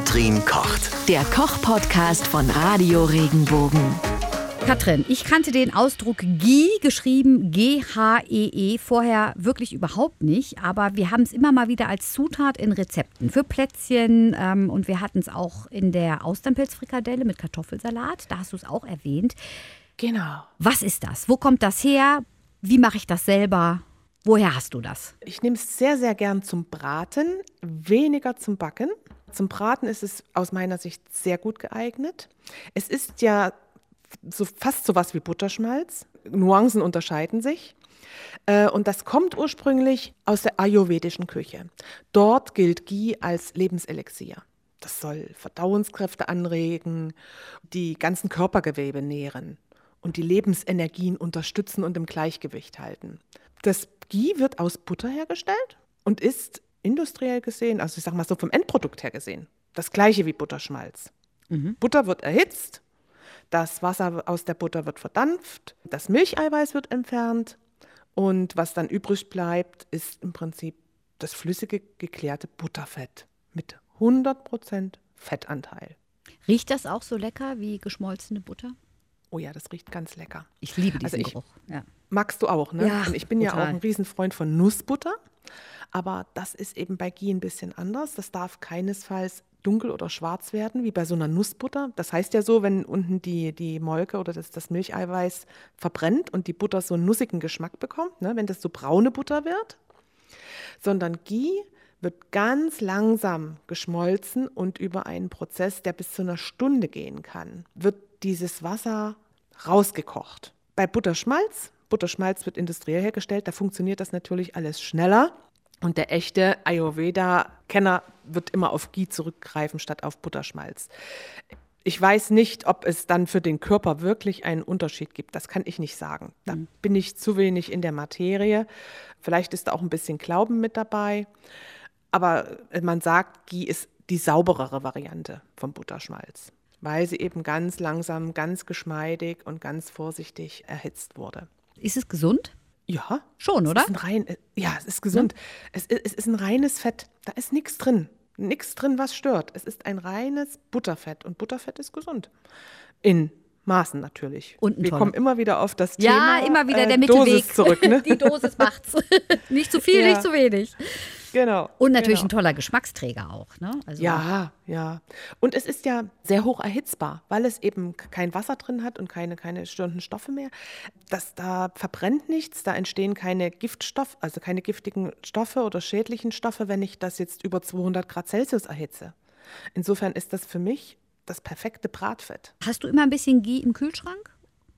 Katrin kocht. Der Koch-Podcast von Radio Regenbogen. Katrin, ich kannte den Ausdruck Ghee, geschrieben G-H-E-E, -E, vorher wirklich überhaupt nicht. Aber wir haben es immer mal wieder als Zutat in Rezepten für Plätzchen. Ähm, und wir hatten es auch in der Austernpilzfrikadelle mit Kartoffelsalat. Da hast du es auch erwähnt. Genau. Was ist das? Wo kommt das her? Wie mache ich das selber? Woher hast du das? Ich nehme es sehr, sehr gern zum Braten, weniger zum Backen. Zum Braten ist es aus meiner Sicht sehr gut geeignet. Es ist ja so fast so was wie Butterschmalz. Nuancen unterscheiden sich. Äh, und das kommt ursprünglich aus der ayurvedischen Küche. Dort gilt Ghee als Lebenselixier. Das soll Verdauungskräfte anregen, die ganzen Körpergewebe nähren und die Lebensenergien unterstützen und im Gleichgewicht halten. Das Ghee wird aus Butter hergestellt und ist industriell gesehen, also ich sag mal so vom Endprodukt her gesehen, das gleiche wie Butterschmalz. Mhm. Butter wird erhitzt, das Wasser aus der Butter wird verdampft, das Milcheiweiß wird entfernt und was dann übrig bleibt, ist im Prinzip das flüssige geklärte Butterfett mit 100% Fettanteil. Riecht das auch so lecker wie geschmolzene Butter? Oh ja, das riecht ganz lecker. Ich liebe diesen also ich, Geruch. Ja. Magst du auch, ne? Ja, Und ich bin total. ja auch ein Riesenfreund von Nussbutter. Aber das ist eben bei Ghee ein bisschen anders. Das darf keinesfalls dunkel oder schwarz werden, wie bei so einer Nussbutter. Das heißt ja so, wenn unten die, die Molke oder das, das Milcheiweiß verbrennt und die Butter so einen nussigen Geschmack bekommt, ne? wenn das so braune Butter wird. Sondern Ghee wird ganz langsam geschmolzen und über einen Prozess, der bis zu einer Stunde gehen kann, wird dieses Wasser rausgekocht. Bei Butterschmalz, Butterschmalz wird industriell hergestellt, da funktioniert das natürlich alles schneller. Und der echte Ayurveda-Kenner wird immer auf Ghee zurückgreifen statt auf Butterschmalz. Ich weiß nicht, ob es dann für den Körper wirklich einen Unterschied gibt. Das kann ich nicht sagen. Da bin ich zu wenig in der Materie. Vielleicht ist da auch ein bisschen Glauben mit dabei. Aber man sagt, Ghee ist die sauberere Variante vom Butterschmalz, weil sie eben ganz langsam, ganz geschmeidig und ganz vorsichtig erhitzt wurde. Ist es gesund? Ja. Schon, oder? Es rein, ja, es ist gesund. Es, ist- es ist ein reines Fett. Da ist nichts drin. Nichts drin, was stört. Es ist ein reines Butterfett und Butterfett ist gesund. In Maßen natürlich. Und Wir kommen immer wieder auf das Ja, Thema immer wieder äh, der Mittelweg. Dosis zurück. Ne? Die Dosis macht's. nicht zu viel, Ja. nicht zu wenig. Genau. Und natürlich genau. ein toller Geschmacksträger auch. Ne? Also Ja, ja. Und es ist ja sehr hoch erhitzbar, weil es eben kein Wasser drin hat und keine, keine störenden Stoffe mehr. Das, da verbrennt nichts, da entstehen keine Giftstoffe, also keine giftigen Stoffe oder schädlichen Stoffe, wenn ich das jetzt über 200 Grad Celsius erhitze. Insofern ist das für mich das perfekte Bratfett. Hast du immer ein bisschen Ghee im Kühlschrank?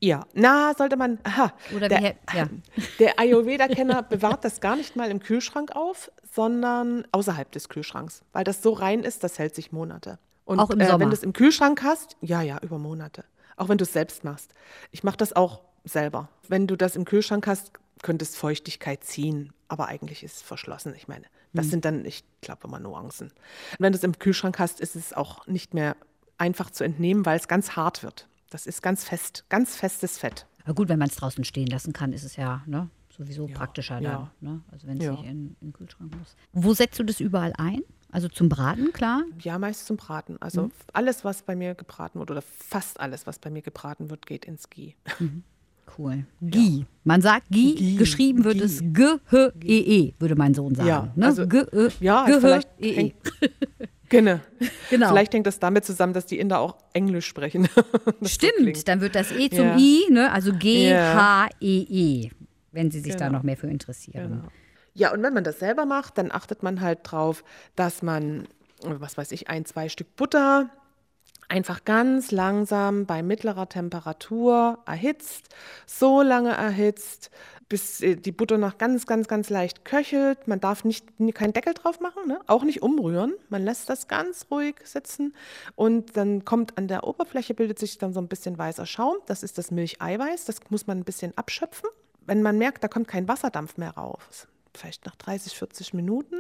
Ja, na, sollte man, aha, Oder der, wie, ja. der Ayurveda-Kenner bewahrt das gar nicht mal im Kühlschrank auf, sondern außerhalb des Kühlschranks, weil das so rein ist, das hält sich Monate. Und Auch im äh, Sommer? wenn du es im Kühlschrank hast, ja, ja, über Monate. Auch wenn du es selbst machst. Ich mache das auch selber. Wenn du das im Kühlschrank hast, könnte es Feuchtigkeit ziehen, aber eigentlich ist es verschlossen. Ich meine, das sind dann, ich glaube, immer Nuancen. Wenn du es im Kühlschrank hast, ist es auch nicht mehr einfach zu entnehmen, weil es ganz hart wird. Das ist ganz fest, ganz festes Fett. Na gut, wenn man es draußen stehen lassen kann, ist es ja ne, sowieso praktischer dann. ja. Ne? Also wenn es Ja. nicht in, in den Kühlschrank muss. Wo setzt du das überall ein? Also zum Braten, klar. Ja, meist zum Braten. Also alles, was bei mir gebraten wird, oder fast alles, was bei mir gebraten wird, geht ins Ghee. Cool. Ghee. Man sagt Ghee, Ghee, geschrieben wird Ghee. es G-H-E-E, würde mein Sohn sagen. Ja, ne? also- G -Ö Ja, G -H vielleicht -E -E. hängt, genau. Genau. Vielleicht hängt das damit zusammen, dass die Inder auch Englisch sprechen. So Stimmt, klingt. dann wird das E zum Ja. I, ne? also G-H-E-E, wenn Sie sich da Genau. noch mehr für interessieren. Genau. Ja, und wenn man das selber macht, dann achtet man halt drauf, dass man, was weiß ich, ein, zwei Stück Butter einfach ganz langsam bei mittlerer Temperatur erhitzt, so lange erhitzt, bis äh, die Butter noch ganz, ganz, ganz leicht köchelt. Man darf nicht keinen Deckel drauf machen, ne? auch nicht umrühren. Man lässt das ganz ruhig sitzen und dann kommt an der Oberfläche, bildet sich dann so ein bisschen weißer Schaum. Das ist das Milcheiweiß, das muss man ein bisschen abschöpfen. Wenn man merkt, da kommt kein Wasserdampf mehr raus, vielleicht nach 30, 40 Minuten,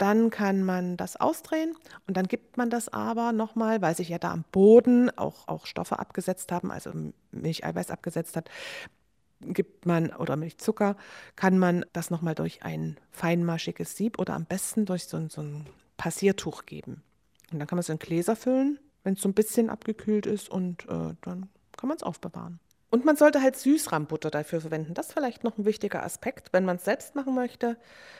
dann kann man das ausdrehen und dann gibt man das aber nochmal, weil sich ja da am Boden auch, auch Stoffe abgesetzt haben, also Milcheiweiß abgesetzt hat, gibt man oder Milchzucker, kann man das nochmal durch ein feinmaschiges Sieb oder am besten durch so ein, so ein Passiertuch geben. Und dann kann man es in Gläser füllen, wenn es so ein bisschen abgekühlt ist und äh, dann kann man es aufbewahren. Und man sollte halt Süßrahmbutter dafür verwenden. Das ist vielleicht noch ein wichtiger Aspekt, wenn man es selbst machen möchte.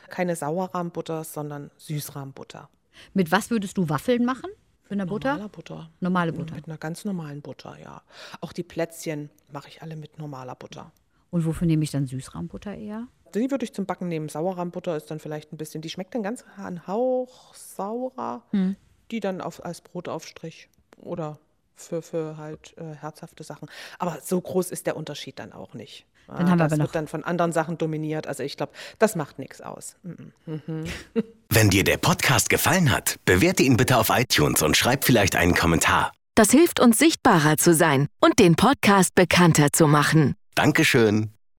Keine Sauerrahmbutter, sondern Süßrahmbutter. Mit was würdest du Waffeln machen? Mit einer Butter? Normaler Butter. Normale Butter. Mit einer ganz normalen Butter, ja. Auch die Plätzchen mache ich alle mit normaler Butter. Und wofür nehme ich dann Süßrahmbutter eher? Die würde ich zum Backen nehmen. Sauerrahmbutter ist dann vielleicht ein bisschen, die schmeckt dann ganz ein Hauch saurer. Hm. Die dann auf, als Brotaufstrich oder für, für halt äh, herzhafte Sachen. Aber so groß ist der Unterschied dann auch nicht. Dann haben wir das aber wird noch- dann von anderen Sachen dominiert. Also ich glaube, das macht nichts aus. Mhm. Wenn dir der Podcast gefallen hat, bewerte ihn bitte auf iTunes und schreib vielleicht einen Kommentar. Das hilft uns sichtbarer zu sein und den Podcast bekannter zu machen. Dankeschön.